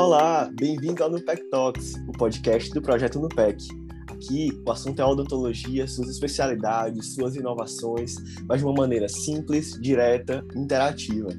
Olá, bem-vindo ao Nupec Talks, o podcast do projeto Nupec. Aqui o assunto é odontologia, suas especialidades, suas inovações, mas de uma maneira simples, direta, interativa.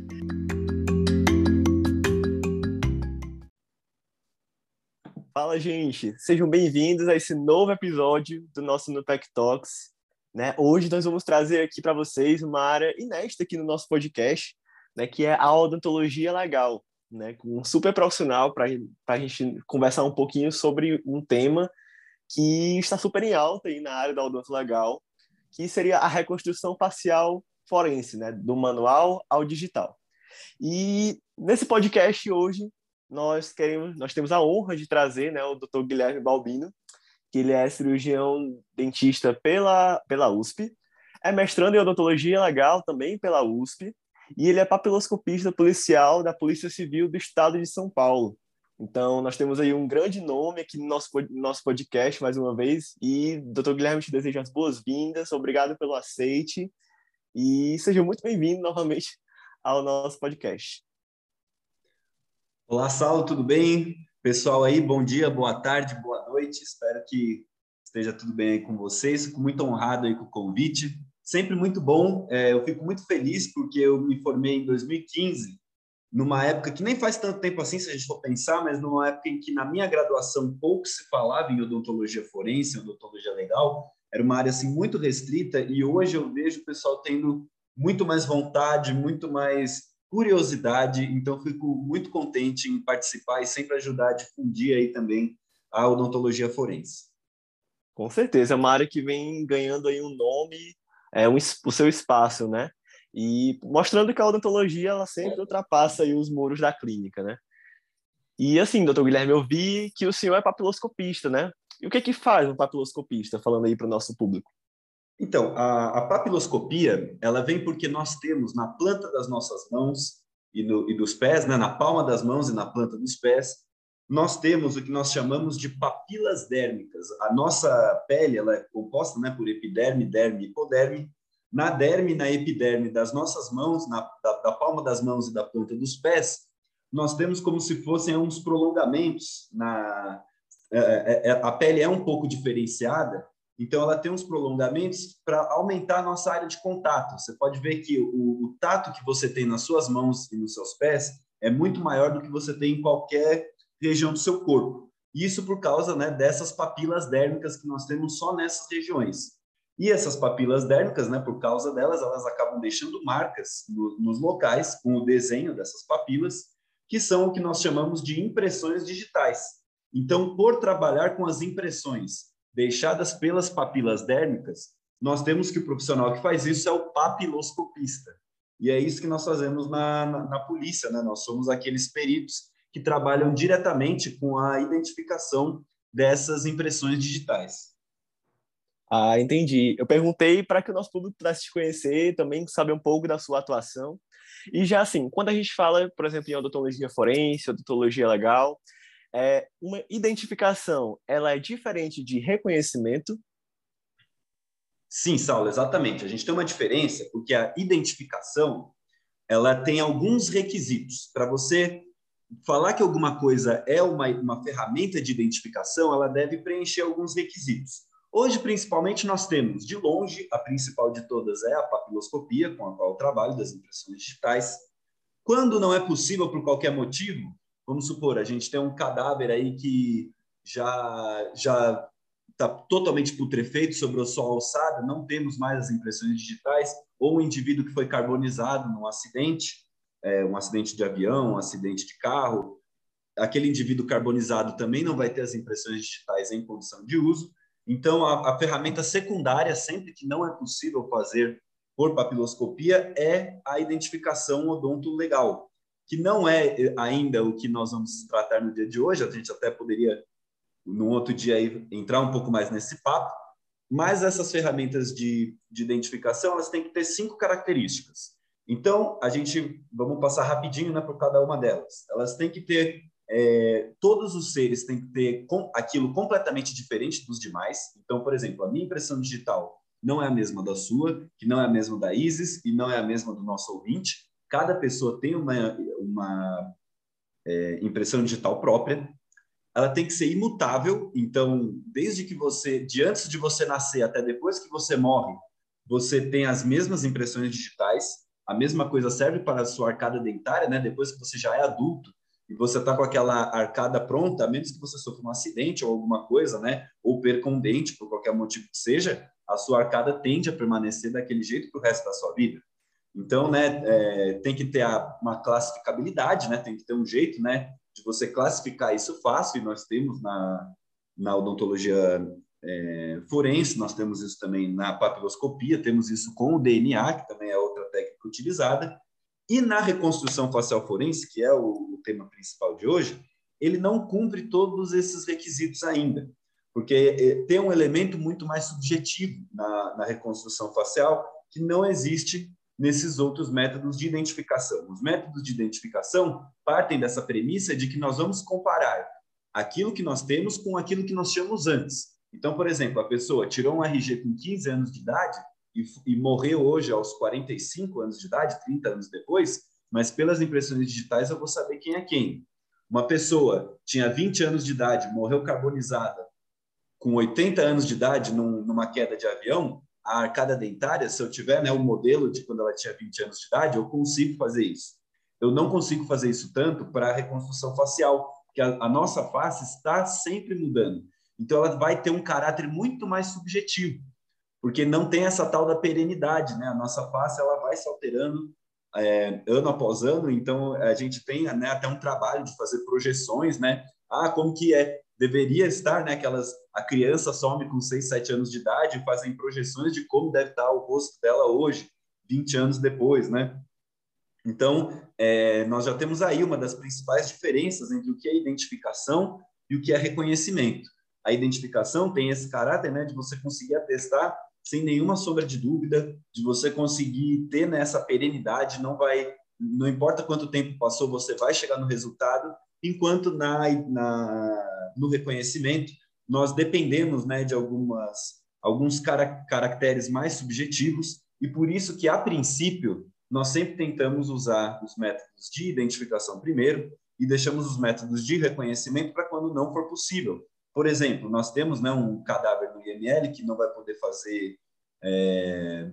Fala, gente! Sejam bem-vindos a esse novo episódio do nosso Nupec Talks. Né? Hoje nós vamos trazer aqui para vocês uma área inédita aqui no nosso podcast, né, que é a odontologia legal, né, com um super profissional para a gente conversar um pouquinho sobre um tema que está super em alta aí na área da odonto legal, que seria a reconstrução facial forense, né, do manual ao digital. E nesse podcast hoje nós queremos, nós temos a honra de trazer, né, o Dr. Guilherme Balbino, que ele é cirurgião dentista pela pela USP, é mestrando em odontologia legal também pela USP e ele é papiloscopista policial da Polícia Civil do Estado de São Paulo. Então, nós temos aí um grande nome aqui no nosso, nosso podcast, mais uma vez. E, doutor Guilherme, te desejo as boas-vindas, obrigado pelo aceite. E seja muito bem-vindo novamente ao nosso podcast. Olá, Saulo, tudo bem? Pessoal aí, bom dia, boa tarde, boa noite. Espero que esteja tudo bem aí com vocês. Fico muito honrado aí com o convite sempre muito bom. É, eu fico muito feliz porque eu me formei em 2015, numa época que nem faz tanto tempo assim, se a gente for pensar, mas numa época em que na minha graduação pouco se falava em odontologia forense, odontologia legal, era uma área assim muito restrita e hoje eu vejo o pessoal tendo muito mais vontade, muito mais curiosidade, então fico muito contente em participar e sempre ajudar a difundir aí também a odontologia forense. Com certeza, é uma área que vem ganhando aí um nome é, um, o seu espaço, né? E mostrando que a odontologia ela sempre ultrapassa aí os muros da clínica, né? E assim, doutor Guilherme, eu vi que o senhor é papiloscopista, né? E o que que faz um papiloscopista, falando aí para o nosso público? Então, a, a, papiloscopia, ela vem porque nós temos na planta das nossas mãos e, no, e dos pés, né, na palma das mãos e na planta dos pés, nós temos o que nós chamamos de papilas dérmicas. A nossa pele ela é composta né, por epiderme, derme e hipoderme. Na derme e na epiderme das nossas mãos, na, da, da, palma das mãos e da ponta dos pés, nós temos como se fossem uns prolongamentos. Na, é, é, é a pele é um pouco diferenciada, então ela tem uns prolongamentos para aumentar a nossa área de contato. Você pode ver que o, o tato que você tem nas suas mãos e nos seus pés é muito maior do que você tem em qualquer região do seu corpo. Isso por causa né, dessas papilas dérmicas que nós temos só nessas regiões. E essas papilas dérmicas, né, por causa delas, elas acabam deixando marcas no, nos locais com o desenho dessas papilas, que são o que nós chamamos de impressões digitais. Então, por trabalhar com as impressões deixadas pelas papilas dérmicas, nós temos que o profissional que faz isso é o papiloscopista. E é isso que nós fazemos na, na, na polícia, né? Nós somos aqueles peritos que trabalham diretamente com a identificação dessas impressões digitais. Ah, entendi. Eu perguntei para que o nosso público pudesse te conhecer, também saber um pouco da sua atuação. E já assim, quando a gente fala, por exemplo, em odontologia forense, odontologia legal, é, uma identificação, ela é diferente de reconhecimento? Sim, Saulo, exatamente. A gente tem uma diferença porque a identificação, ela tem alguns requisitos. Para você falar que alguma coisa é uma, uma ferramenta de identificação, ela deve preencher alguns requisitos. Hoje, principalmente, nós temos, de longe, a principal de todas é a papiloscopia, com a qual eu trabalho, das impressões digitais. Quando não é possível, por qualquer motivo, vamos supor, a gente tem um cadáver aí que já já está totalmente putrefeito sobre a sua alçada, não temos mais as impressões digitais, ou um indivíduo que foi carbonizado num acidente, é, um acidente de avião, um acidente de carro, aquele indivíduo carbonizado também não vai ter as impressões digitais em condição de uso. Então, a, a ferramenta secundária, sempre que não é possível fazer por papiloscopia, é a identificação odonto legal, que não é ainda o que nós vamos tratar no dia de hoje. A gente até poderia, num outro dia, aí, entrar um pouco mais nesse papo. Mas essas ferramentas de, de identificação, elas têm que ter cinco características. Então, a gente, vamos passar rapidinho né, por cada uma delas. Elas têm que ter, é, todos os seres têm que ter com, aquilo completamente diferente dos demais. Então, por exemplo, a minha impressão digital não é a mesma da sua, que não é a mesma da Isis e não é a mesma do nosso ouvinte. Cada pessoa tem uma, uma é, impressão digital própria. Ela tem que ser imutável, então, desde que você, de antes de você nascer até depois que você morre, você tem as mesmas impressões digitais. A mesma coisa serve para a sua arcada dentária, né? Depois que você já é adulto e você está com aquela arcada pronta, a menos que você sofra um acidente ou alguma coisa, né? Ou perca um dente, por qualquer motivo que seja, a sua arcada tende a permanecer daquele jeito para o resto da sua vida. Então, né, é, tem que ter a, uma classificabilidade, né? Tem que ter um jeito, né, de você classificar isso fácil. E nós temos na, na odontologia é, forense, nós temos isso também na papiloscopia, temos isso com o DNA, que também é utilizada. E na reconstrução facial forense, que é o, tema principal de hoje, ele não cumpre todos esses requisitos ainda, porque é, tem um elemento muito mais subjetivo na, na reconstrução facial que não existe nesses outros métodos de identificação. Os métodos de identificação partem dessa premissa de que nós vamos comparar aquilo que nós temos com aquilo que nós tínhamos antes. Então, por exemplo, a pessoa tirou um RG com 15 anos de idade e, e morreu hoje aos 45 anos de idade, 30 anos depois, mas pelas impressões digitais eu vou saber quem é quem. Uma pessoa tinha 20 anos de idade, morreu carbonizada, com 80 anos de idade num, numa queda de avião, a arcada dentária, se eu tiver né, o modelo de quando ela tinha 20 anos de idade, eu consigo fazer isso. Eu não consigo fazer isso tanto para a reconstrução facial, porque a, a nossa face está sempre mudando. Então, ela vai ter um caráter muito mais subjetivo, porque não tem essa tal da perenidade, né? A nossa face ela vai se alterando é, ano após ano, então a gente tem né, até um trabalho de fazer projeções, né? Ah, como que é deveria estar, né? Aquelas, a criança some com 6, 7 anos de idade fazem projeções de como deve estar o rosto dela hoje, 20 anos depois, né? Então, é, nós já temos aí uma das principais diferenças entre o que é identificação e o que é reconhecimento. A identificação tem esse caráter né, de você conseguir atestar sem nenhuma sombra de dúvida, de você conseguir ter nessa perenidade, não vai, não importa quanto tempo passou, você vai chegar no resultado, enquanto na, na no reconhecimento, nós dependemos né, de algumas, alguns cara, caracteres mais subjetivos, e por isso que, a princípio, nós sempre tentamos usar os métodos de identificação primeiro e deixamos os métodos de reconhecimento para quando não for possível. Por exemplo, nós temos né, um cadáver no IML que não vai poder fazer é,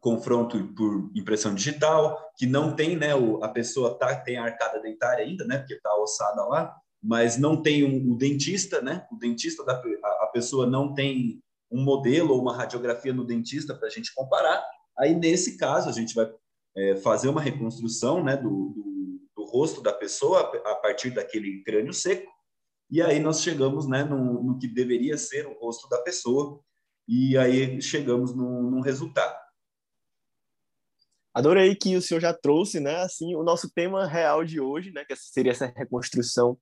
confronto por impressão digital, que não tem, né, o, a pessoa tá, tem a arcada dentária ainda, né, porque está ossada lá, mas não tem um, o dentista, né? O dentista da a, a pessoa não tem um modelo ou uma radiografia no dentista para a gente comparar. Aí nesse caso a gente vai é, fazer uma reconstrução, né, do, do, do, rosto da pessoa a partir daquele crânio seco. E aí nós chegamos, né, no, no que deveria ser o rosto da pessoa. E aí chegamos num resultado. Adorei que o senhor já trouxe, né, assim, o nosso tema real de hoje, né, que seria essa reconstrução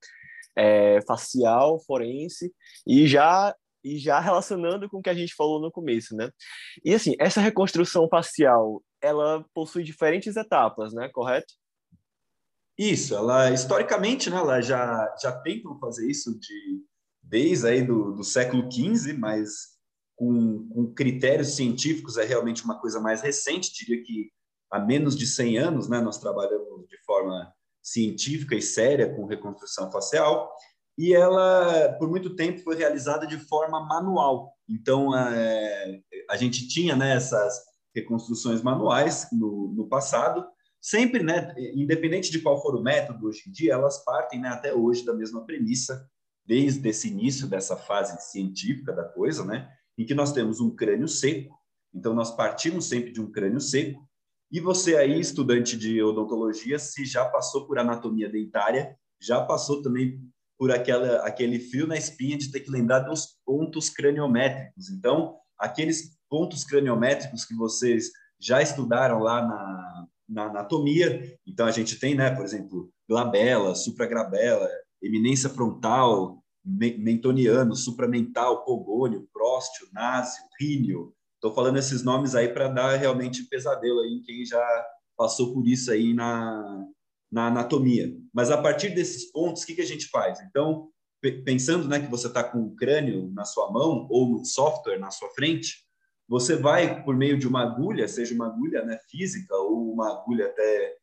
é, facial, forense, e já e já relacionando com o que a gente falou no começo, né? E assim, essa reconstrução facial, ela possui diferentes etapas, né? Correto? Isso, ela historicamente, né, ela já já tentam fazer isso de desde aí do, do século XV, mas com, com critérios científicos é realmente uma coisa mais recente, diria que há menos de 100 anos, né, nós trabalhamos de forma científica e séria com reconstrução facial, e ela, por muito tempo, foi realizada de forma manual. Então, é, a gente tinha né, essas reconstruções manuais no, no passado, sempre, né, independente de qual for o método hoje em dia, elas partem né, até hoje da mesma premissa, desde esse início dessa fase científica da coisa, né, em que nós temos um crânio seco, então nós partimos sempre de um crânio seco, e você aí, estudante de odontologia, se já passou por anatomia dentária, já passou também por aquela, aquele fio na espinha de ter que lembrar dos pontos craniométricos. Então, aqueles pontos craniométricos que vocês já estudaram lá na, na anatomia. Então, a gente tem, né, por exemplo, glabela, supraglabela, eminência frontal, mentoniano, supramental, pogônio, próstio, násio, ríneo, Estou falando esses nomes aí para dar realmente pesadelo aí em quem já passou por isso aí na, na anatomia. Mas a partir desses pontos, o que, que a gente faz? Então, pensando né, que você está com o crânio na sua mão ou no software na sua frente, você vai, por meio de uma agulha, seja uma agulha né, física ou uma agulha até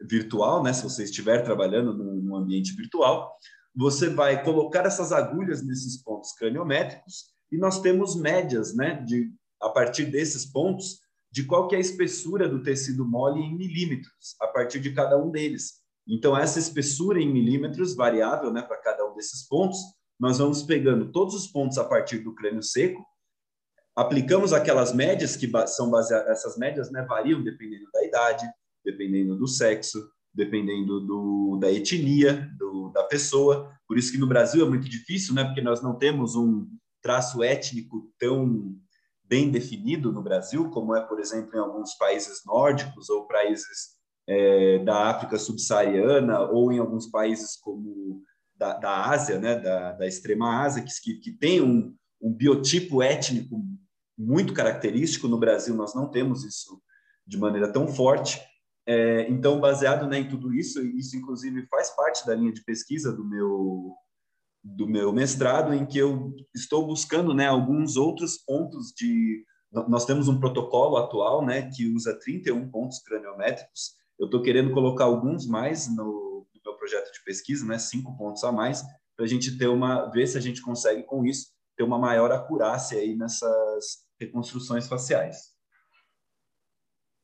virtual, né? Se você estiver trabalhando num ambiente virtual, você vai colocar essas agulhas nesses pontos craniométricos e nós temos médias, né? De a partir desses pontos de qual que é a espessura do tecido mole em milímetros a partir de cada um deles. Então essa espessura em milímetros variável, né? Para cada um desses pontos, nós vamos pegando todos os pontos a partir do crânio seco aplicamos aquelas médias que são baseadas, essas médias né, variam dependendo da idade, dependendo do sexo, dependendo do, da etnia do, da pessoa. Por isso que no Brasil é muito difícil, né, porque nós não temos um traço étnico tão bem definido no Brasil, como é, por exemplo, em alguns países nórdicos ou países é, da África subsaariana ou em alguns países como da, da Ásia, né, da, da extrema Ásia, que, que tem um, um biotipo étnico muito característico. No Brasil, nós não temos isso de maneira tão forte. É, então, baseado né, em tudo isso, isso inclusive faz parte da linha de pesquisa do meu do meu mestrado, em que eu estou buscando né, alguns outros pontos de. Nós temos um protocolo atual né, que usa 31 pontos craniométricos. Eu estou querendo colocar alguns mais no, no meu projeto de pesquisa, né, cinco pontos a mais, para a gente ter uma ver se a gente consegue com isso ter uma maior acurácia aí nessas reconstruções faciais.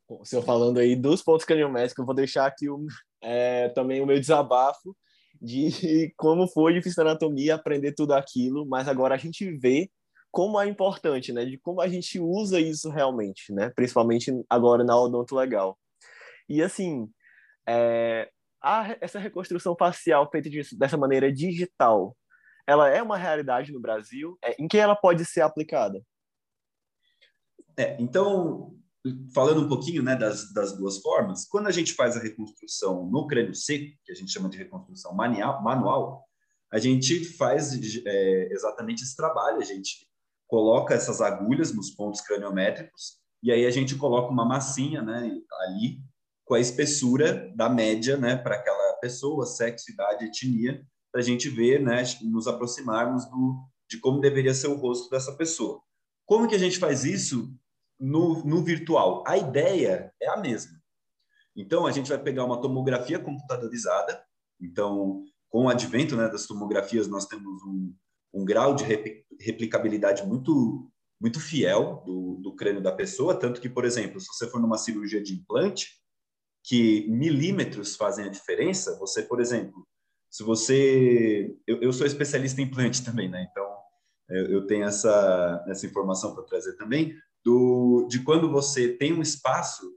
o senhor falando aí dos pontos craniométricos, eu vou deixar aqui o, é, também o meu desabafo de como foi difícil na anatomia aprender tudo aquilo, mas agora a gente vê como é importante, né? De como a gente usa isso realmente, né? Principalmente agora na odonto legal. E assim, é, a, essa reconstrução facial feita de, dessa maneira digital, ela é uma realidade no Brasil? É, em que ela pode ser aplicada? É, então, falando um pouquinho né, das, das duas formas, quando a gente faz a reconstrução no crânio seco, que a gente chama de reconstrução manual, manual a gente faz é, exatamente esse trabalho, a gente coloca essas agulhas nos pontos craniométricos e aí a gente coloca uma massinha né, ali com a espessura da média né, para aquela pessoa, sexo, idade, etnia, para a gente ver, né, nos aproximarmos do, de como deveria ser o rosto dessa pessoa. Como que a gente faz isso no, no virtual? A ideia é a mesma. Então, a gente vai pegar uma tomografia computadorizada. Então, com o advento né, das tomografias, nós temos um, um grau de replicabilidade muito muito fiel do, do crânio da pessoa, tanto que, por exemplo, se você for numa cirurgia de implante, que milímetros fazem a diferença, você, por exemplo, se você... Eu, eu sou especialista em implante também, né? Então, eu, eu tenho essa, essa informação para trazer também, de quando você tem um espaço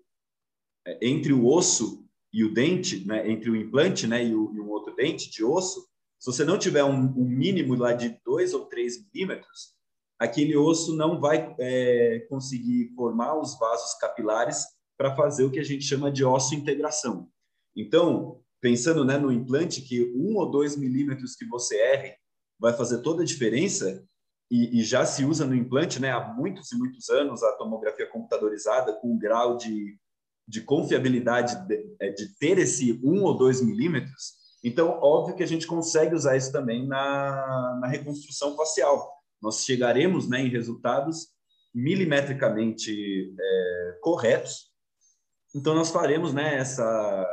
é, entre o osso e o dente, né? Entre o implante né? e, o, e um outro dente de osso, se você não tiver um, um mínimo lá de 2 ou 3 milímetros, aquele osso não vai é, conseguir formar os vasos capilares para fazer o que a gente chama de osso integração. Então, pensando né, no implante, que um ou dois milímetros que você erre vai fazer toda a diferença, e, e, já se usa no implante né, há muitos e muitos anos a tomografia computadorizada com um grau de, de confiabilidade de, é, de ter esse um ou dois milímetros. Então, óbvio que a gente consegue usar isso também na, na reconstrução facial. Nós chegaremos né, em resultados milimetricamente é, corretos. Então, nós faremos né, essa,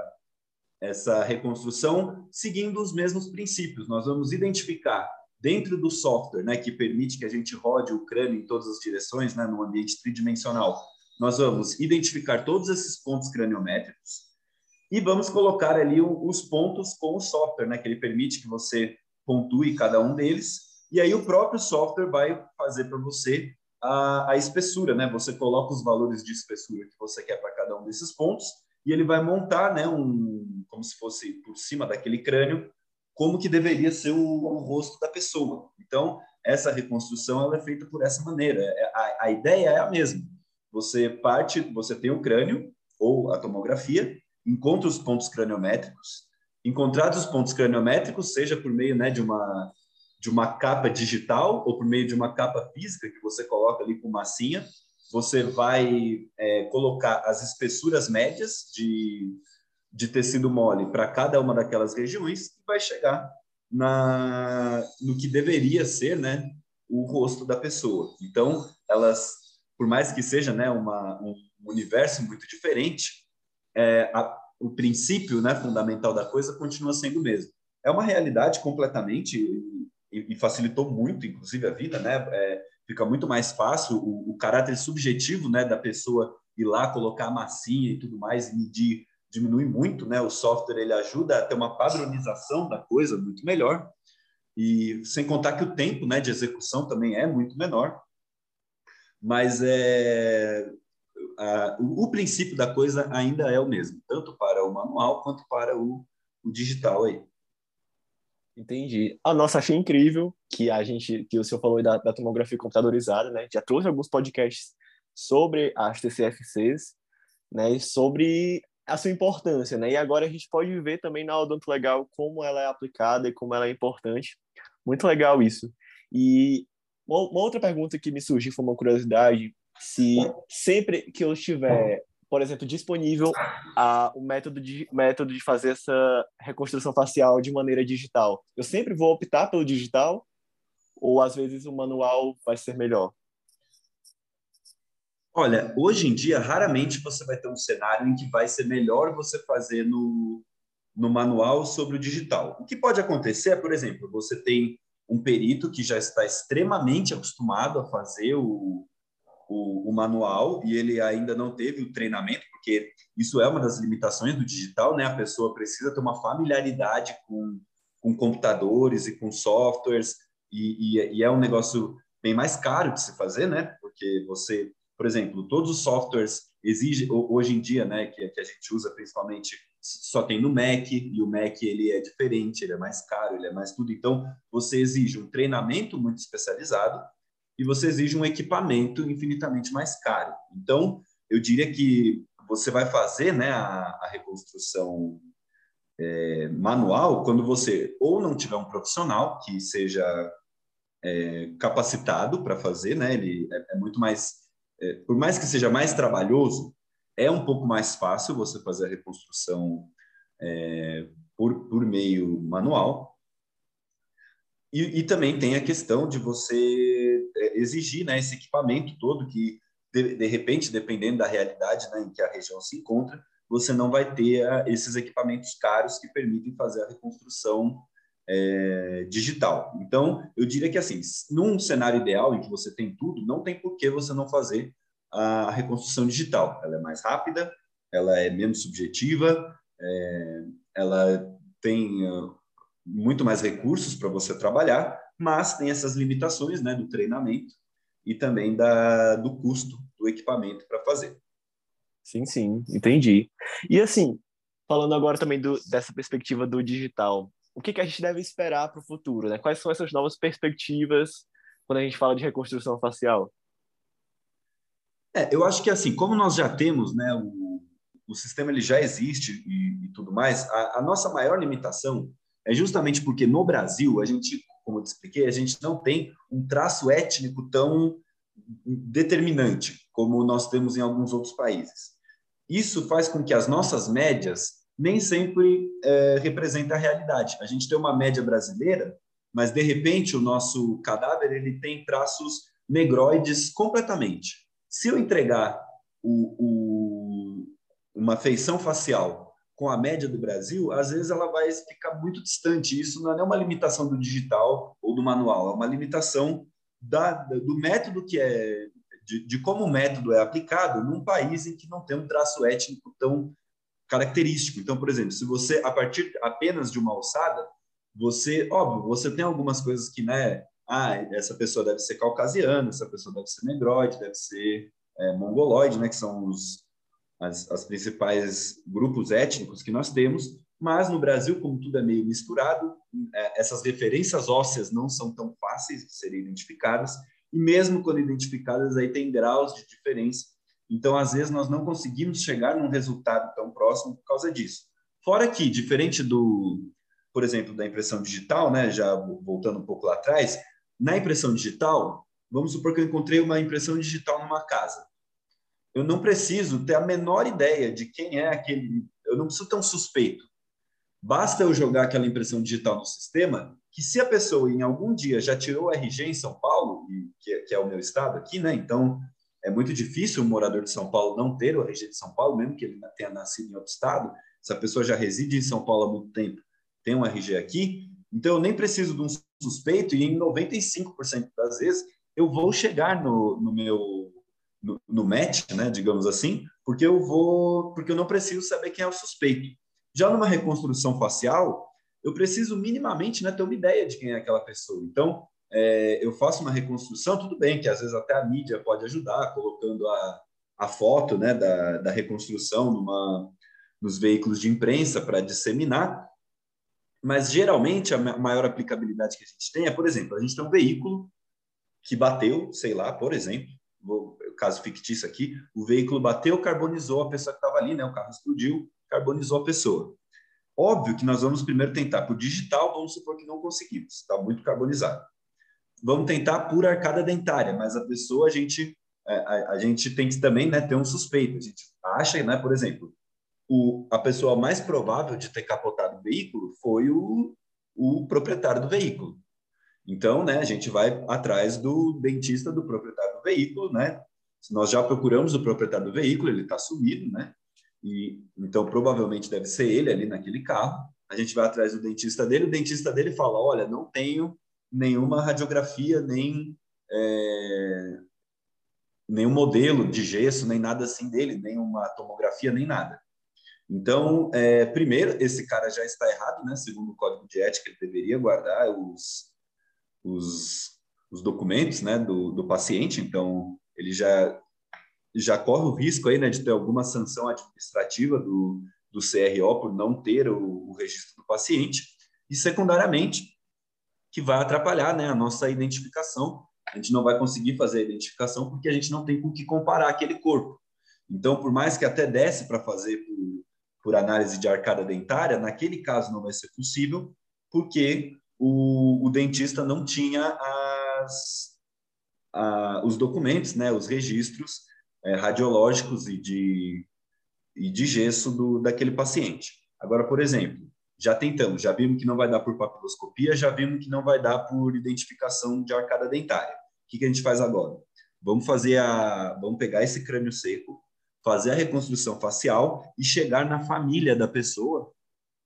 essa reconstrução seguindo os mesmos princípios. Nós vamos identificar dentro do software, né, que permite que a gente rode o crânio em todas as direções, né, no ambiente tridimensional. Nós vamos identificar todos esses pontos craniométricos e vamos colocar ali os pontos com o software, né, que ele permite que você pontue cada um deles. E aí o próprio software vai fazer para você a, a espessura, né? Você coloca os valores de espessura que você quer para cada um desses pontos e ele vai montar, né, um como se fosse por cima daquele crânio, como que deveria ser o, o rosto da pessoa. Então, essa reconstrução ela é feita por essa maneira. É, a, a ideia é a mesma. Você parte, você tem o crânio ou a tomografia, encontra os pontos craniométricos. Encontrados os pontos craniométricos, seja por meio né, de uma de uma capa digital ou por meio de uma capa física que você coloca ali com massinha, você vai é, colocar as espessuras médias de, de tecido mole para cada uma daquelas regiões e vai chegar na, no que deveria ser né, o rosto da pessoa. Então, elas, por mais que seja né, uma, um universo muito diferente, é, a, o princípio né, fundamental da coisa continua sendo o mesmo. É uma realidade completamente e, e facilitou muito, inclusive, a vida, né? É, fica muito mais fácil o, o, caráter subjetivo né, da pessoa ir lá, colocar a massinha e tudo mais, e medir, diminui muito, né? O software ele ajuda a ter uma padronização da coisa muito melhor. E sem contar que o tempo né, de execução também é muito menor. Mas é, a, o, o, princípio da coisa ainda é o mesmo, tanto para o manual quanto para o, o digital aí. Entendi. A nossa, achei incrível que a gente, que o senhor falou da, da tomografia computadorizada, né? Já trouxe alguns podcasts sobre as TCFCs, né? E sobre a sua importância, né? E agora a gente pode ver também na Odonto Legal como ela é aplicada e como ela é importante. Muito legal isso. E uma outra pergunta que me surgiu foi uma curiosidade, se sempre que eu estiver por exemplo, disponível a, o método de, método de fazer essa reconstrução facial de maneira digital. Eu sempre vou optar pelo digital ou às vezes o manual vai ser melhor? Olha, hoje em dia, raramente você vai ter um cenário em que vai ser melhor você fazer no, no manual sobre o digital. O que pode acontecer é, por exemplo, você tem um perito que já está extremamente acostumado a fazer o, o, o, manual e ele ainda não teve o treinamento, porque isso é uma das limitações do digital, né? A pessoa precisa ter uma familiaridade com, com computadores e com softwares, e, e, e é um negócio bem mais caro de se fazer, né? Porque você, por exemplo, todos os softwares exigem, hoje em dia, né, que, que a gente usa principalmente, só tem no Mac, e o Mac ele é diferente, ele é mais caro, ele é mais tudo. Então, você exige um treinamento muito especializado, e você exige um equipamento infinitamente mais caro. Então, eu diria que você vai fazer né, a, a reconstrução é, manual quando você ou não tiver um profissional que seja é, capacitado para fazer, né? Ele é, é muito mais, é, por mais que seja mais trabalhoso, é um pouco mais fácil você fazer a reconstrução é, por, por meio manual. E, e também tem a questão de você é, exigir né, esse equipamento todo que, de, de repente, dependendo da realidade né, em que a região se encontra, você não vai ter a, ah, esses equipamentos caros que permitem fazer a reconstrução é, digital. Então, eu diria que, assim, num cenário ideal em que você tem tudo, não tem por que você não fazer a reconstrução digital. Ela é mais rápida, ela é menos subjetiva, é, ela tem uh, muito mais recursos para você trabalhar mas tem essas limitações né, do treinamento e também da, do custo do equipamento para fazer. Sim, sim, entendi. E assim, falando agora também do, dessa perspectiva do digital, o que, que a gente deve esperar para o futuro? Né? Quais são essas novas perspectivas quando a gente fala de reconstrução facial? É, eu acho que assim, como nós já temos, né, o, o sistema ele já existe e, e tudo mais, a, a, nossa maior limitação é justamente porque no Brasil a gente como eu te expliquei, a gente não tem um traço étnico tão determinante como nós temos em alguns outros países. Isso faz com que as nossas médias nem sempre é, representem a realidade. A gente tem uma média brasileira, mas de repente o nosso cadáver ele tem traços negroides completamente. Se eu entregar o, o, uma feição facial com a média do Brasil, às vezes ela vai ficar muito distante. Isso não é uma limitação do digital ou do manual, é uma limitação da, do método que é de, de, como o método é aplicado num país em que não tem um traço étnico tão característico. Então, por exemplo, se você a partir apenas de uma alçada, você, óbvio, você tem algumas coisas que, né, ah, essa pessoa deve ser caucasiana, essa pessoa deve ser negroide, deve ser é, mongoloide, né, que são os as, as principais grupos étnicos que nós temos, mas no Brasil, como tudo é meio misturado, é, essas referências ósseas não são tão fáceis de serem identificadas, e mesmo quando identificadas, aí tem graus de diferença. Então, às vezes, nós não conseguimos chegar num resultado tão próximo por causa disso. Fora que, diferente do, por exemplo, da impressão digital, né, já voltando um pouco lá atrás, na impressão digital, vamos supor que eu encontrei uma impressão digital numa casa eu não preciso ter a menor ideia de quem é aquele. Eu não preciso ter um suspeito. Basta eu jogar aquela impressão digital no sistema, que se a pessoa em algum dia já tirou o RG em São Paulo, é, que é o meu estado aqui, né? Então é muito difícil um morador de São Paulo não ter o RG de São Paulo, mesmo que ele tenha nascido em outro estado. essa pessoa já reside em São Paulo há muito tempo, tem um RG aqui, então eu nem preciso de um suspeito e em 95% das vezes eu vou chegar no, no meu no, no, match, né, digamos assim, porque eu vou, porque eu não preciso saber quem é o suspeito. Já numa reconstrução facial, eu preciso minimamente né, ter uma ideia de quem é aquela pessoa. Então, é, eu faço uma reconstrução, tudo bem, que às vezes até a mídia pode ajudar, colocando a, a foto né, da, da reconstrução numa, nos veículos de imprensa para disseminar, mas geralmente a maior aplicabilidade que a gente tem é, por exemplo, a gente tem um veículo que bateu, sei lá, por exemplo, caso fictício aqui, o veículo bateu, carbonizou a pessoa que estava ali, né? O carro explodiu, carbonizou a pessoa. Óbvio que nós vamos primeiro tentar por digital, vamos supor que não conseguimos, está muito carbonizado. Vamos tentar por arcada dentária, mas a pessoa a gente é, a, a gente tem que também né, ter um suspeito. A gente acha, né, por exemplo, o, a pessoa mais provável de ter capotado o veículo foi o, o proprietário do veículo. Então, né, a gente vai atrás do dentista do proprietário do veículo, né? Nós já procuramos o proprietário do veículo, ele está sumido, né? E então provavelmente deve ser ele ali naquele carro. A gente vai atrás do dentista dele, o dentista dele fala: olha, não tenho nenhuma radiografia, nem é, nenhum modelo de gesso, nem nada assim dele, nem uma tomografia, nem nada. Então, é, primeiro, esse cara já está errado, né? Segundo o código de ética, ele deveria guardar os, os, os documentos, né, do, do paciente. Então, ele já já corre o risco aí, né, de ter alguma sanção administrativa do, do CRO por não ter o, o registro do paciente. E secundariamente, que vai atrapalhar, né, a nossa identificação a gente não vai conseguir fazer a identificação porque a gente não tem com que comparar aquele corpo. Então, por mais que até desse para fazer por, por, análise de arcada dentária, naquele caso não vai ser possível, porque o, o dentista não tinha as, a, os documentos, né, os registros é, radiológicos e de, e de gesso do, daquele paciente. Agora, por exemplo, já tentamos, já vimos que não vai dar por papiloscopia, já vimos que não vai dar por identificação de arcada dentária. O que, que a gente faz agora? Vamos fazer a, vamos pegar esse crânio seco, fazer a reconstrução facial e chegar na família da pessoa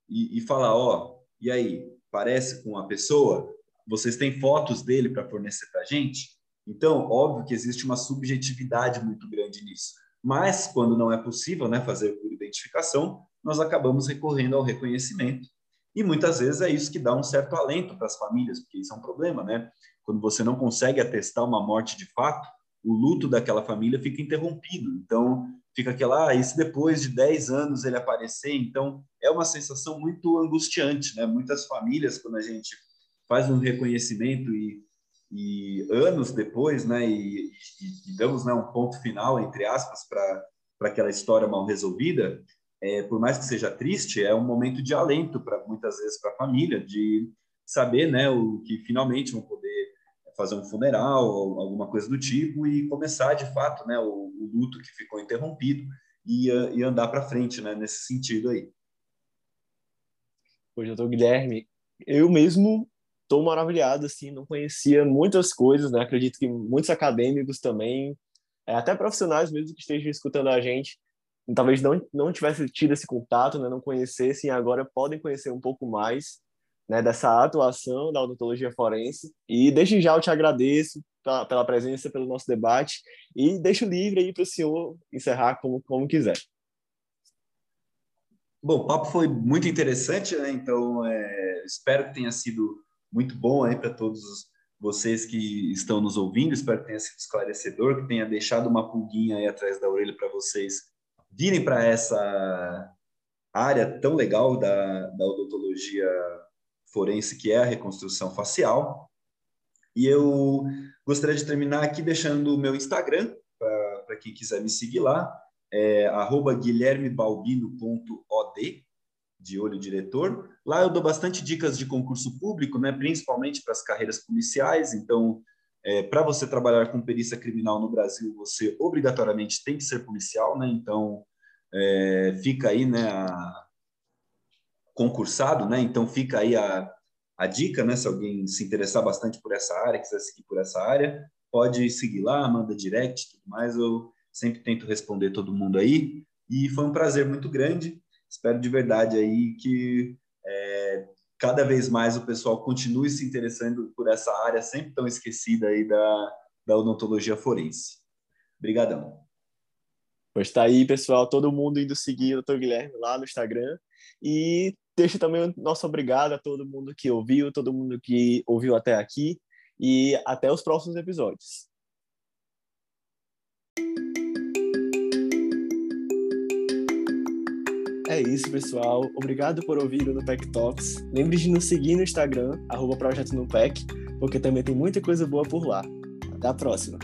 e, e falar, ó, e aí, parece com a pessoa? Vocês têm fotos dele para fornecer para a gente? Então, óbvio que existe uma subjetividade muito grande nisso. Mas, quando não é possível né, fazer por identificação, nós acabamos recorrendo ao reconhecimento. E muitas vezes é isso que dá um certo alento para as famílias, porque isso é um problema, né? Quando você não consegue atestar uma morte de fato, o luto daquela família fica interrompido. Então, fica aquela, ah, e se depois de 10 anos ele aparecer? Então, é uma sensação muito angustiante, né? Muitas famílias, quando a gente faz um reconhecimento e, e anos depois, né, e, e, e damos né, um ponto final, entre aspas, para aquela história mal resolvida, é, por mais que seja triste, é um momento de alento para muitas vezes para a família, de saber, né, o que finalmente vão poder fazer um funeral alguma coisa do tipo e começar de fato, né, o, o luto que ficou interrompido e, e andar para frente, né, nesse sentido aí. Pois, doutor Guilherme, eu mesmo estou maravilhado, assim, não conhecia muitas coisas, né? Acredito que muitos acadêmicos também, é, até profissionais mesmo que estejam escutando a gente, talvez não, não tivesse tido esse contato, né, não conhecessem, agora podem conhecer um pouco mais né, dessa atuação da odontologia forense. E desde já eu te agradeço pela, pela presença, pelo nosso debate, e deixo livre aí para o senhor encerrar como, como quiser. Bom, o papo foi muito interessante, né? Então, é, espero que tenha sido muito bom para todos vocês que estão nos ouvindo. Espero que tenha sido esclarecedor, que tenha deixado uma pulguinha aí atrás da orelha para vocês virem para essa área tão legal da, da odontologia forense, que é a reconstrução facial. E eu gostaria de terminar aqui deixando o meu Instagram, para quem quiser me seguir lá, é guilhermebalbino.od, de olho diretor. Lá eu dou bastante dicas de concurso público, né, principalmente para as carreiras policiais. Então, é, para você trabalhar com perícia criminal no Brasil, você obrigatoriamente tem que ser policial, né? Então, é, fica aí, né, a, concursado, né? Então, fica aí a, a dica, né? Se alguém se interessar bastante por essa área, quiser seguir por essa área, pode seguir lá, manda direct, tudo mais. Eu sempre tento responder todo mundo aí. E foi um prazer muito grande. espero de verdade aí que cada vez mais o pessoal continue se interessando por essa área sempre tão esquecida aí da, da odontologia forense. Obrigadão. Pois tá aí, pessoal, todo mundo indo seguir o Dr. Guilherme lá no Instagram. E deixo também o nosso obrigado a todo mundo que ouviu, todo mundo que ouviu até aqui. E até os próximos episódios. É isso, pessoal. Obrigado por ouvir o Nupec Talks. Lembre de nos seguir no Instagram, arroba Projeto Nupec, porque também tem muita coisa boa por lá. Até a próxima!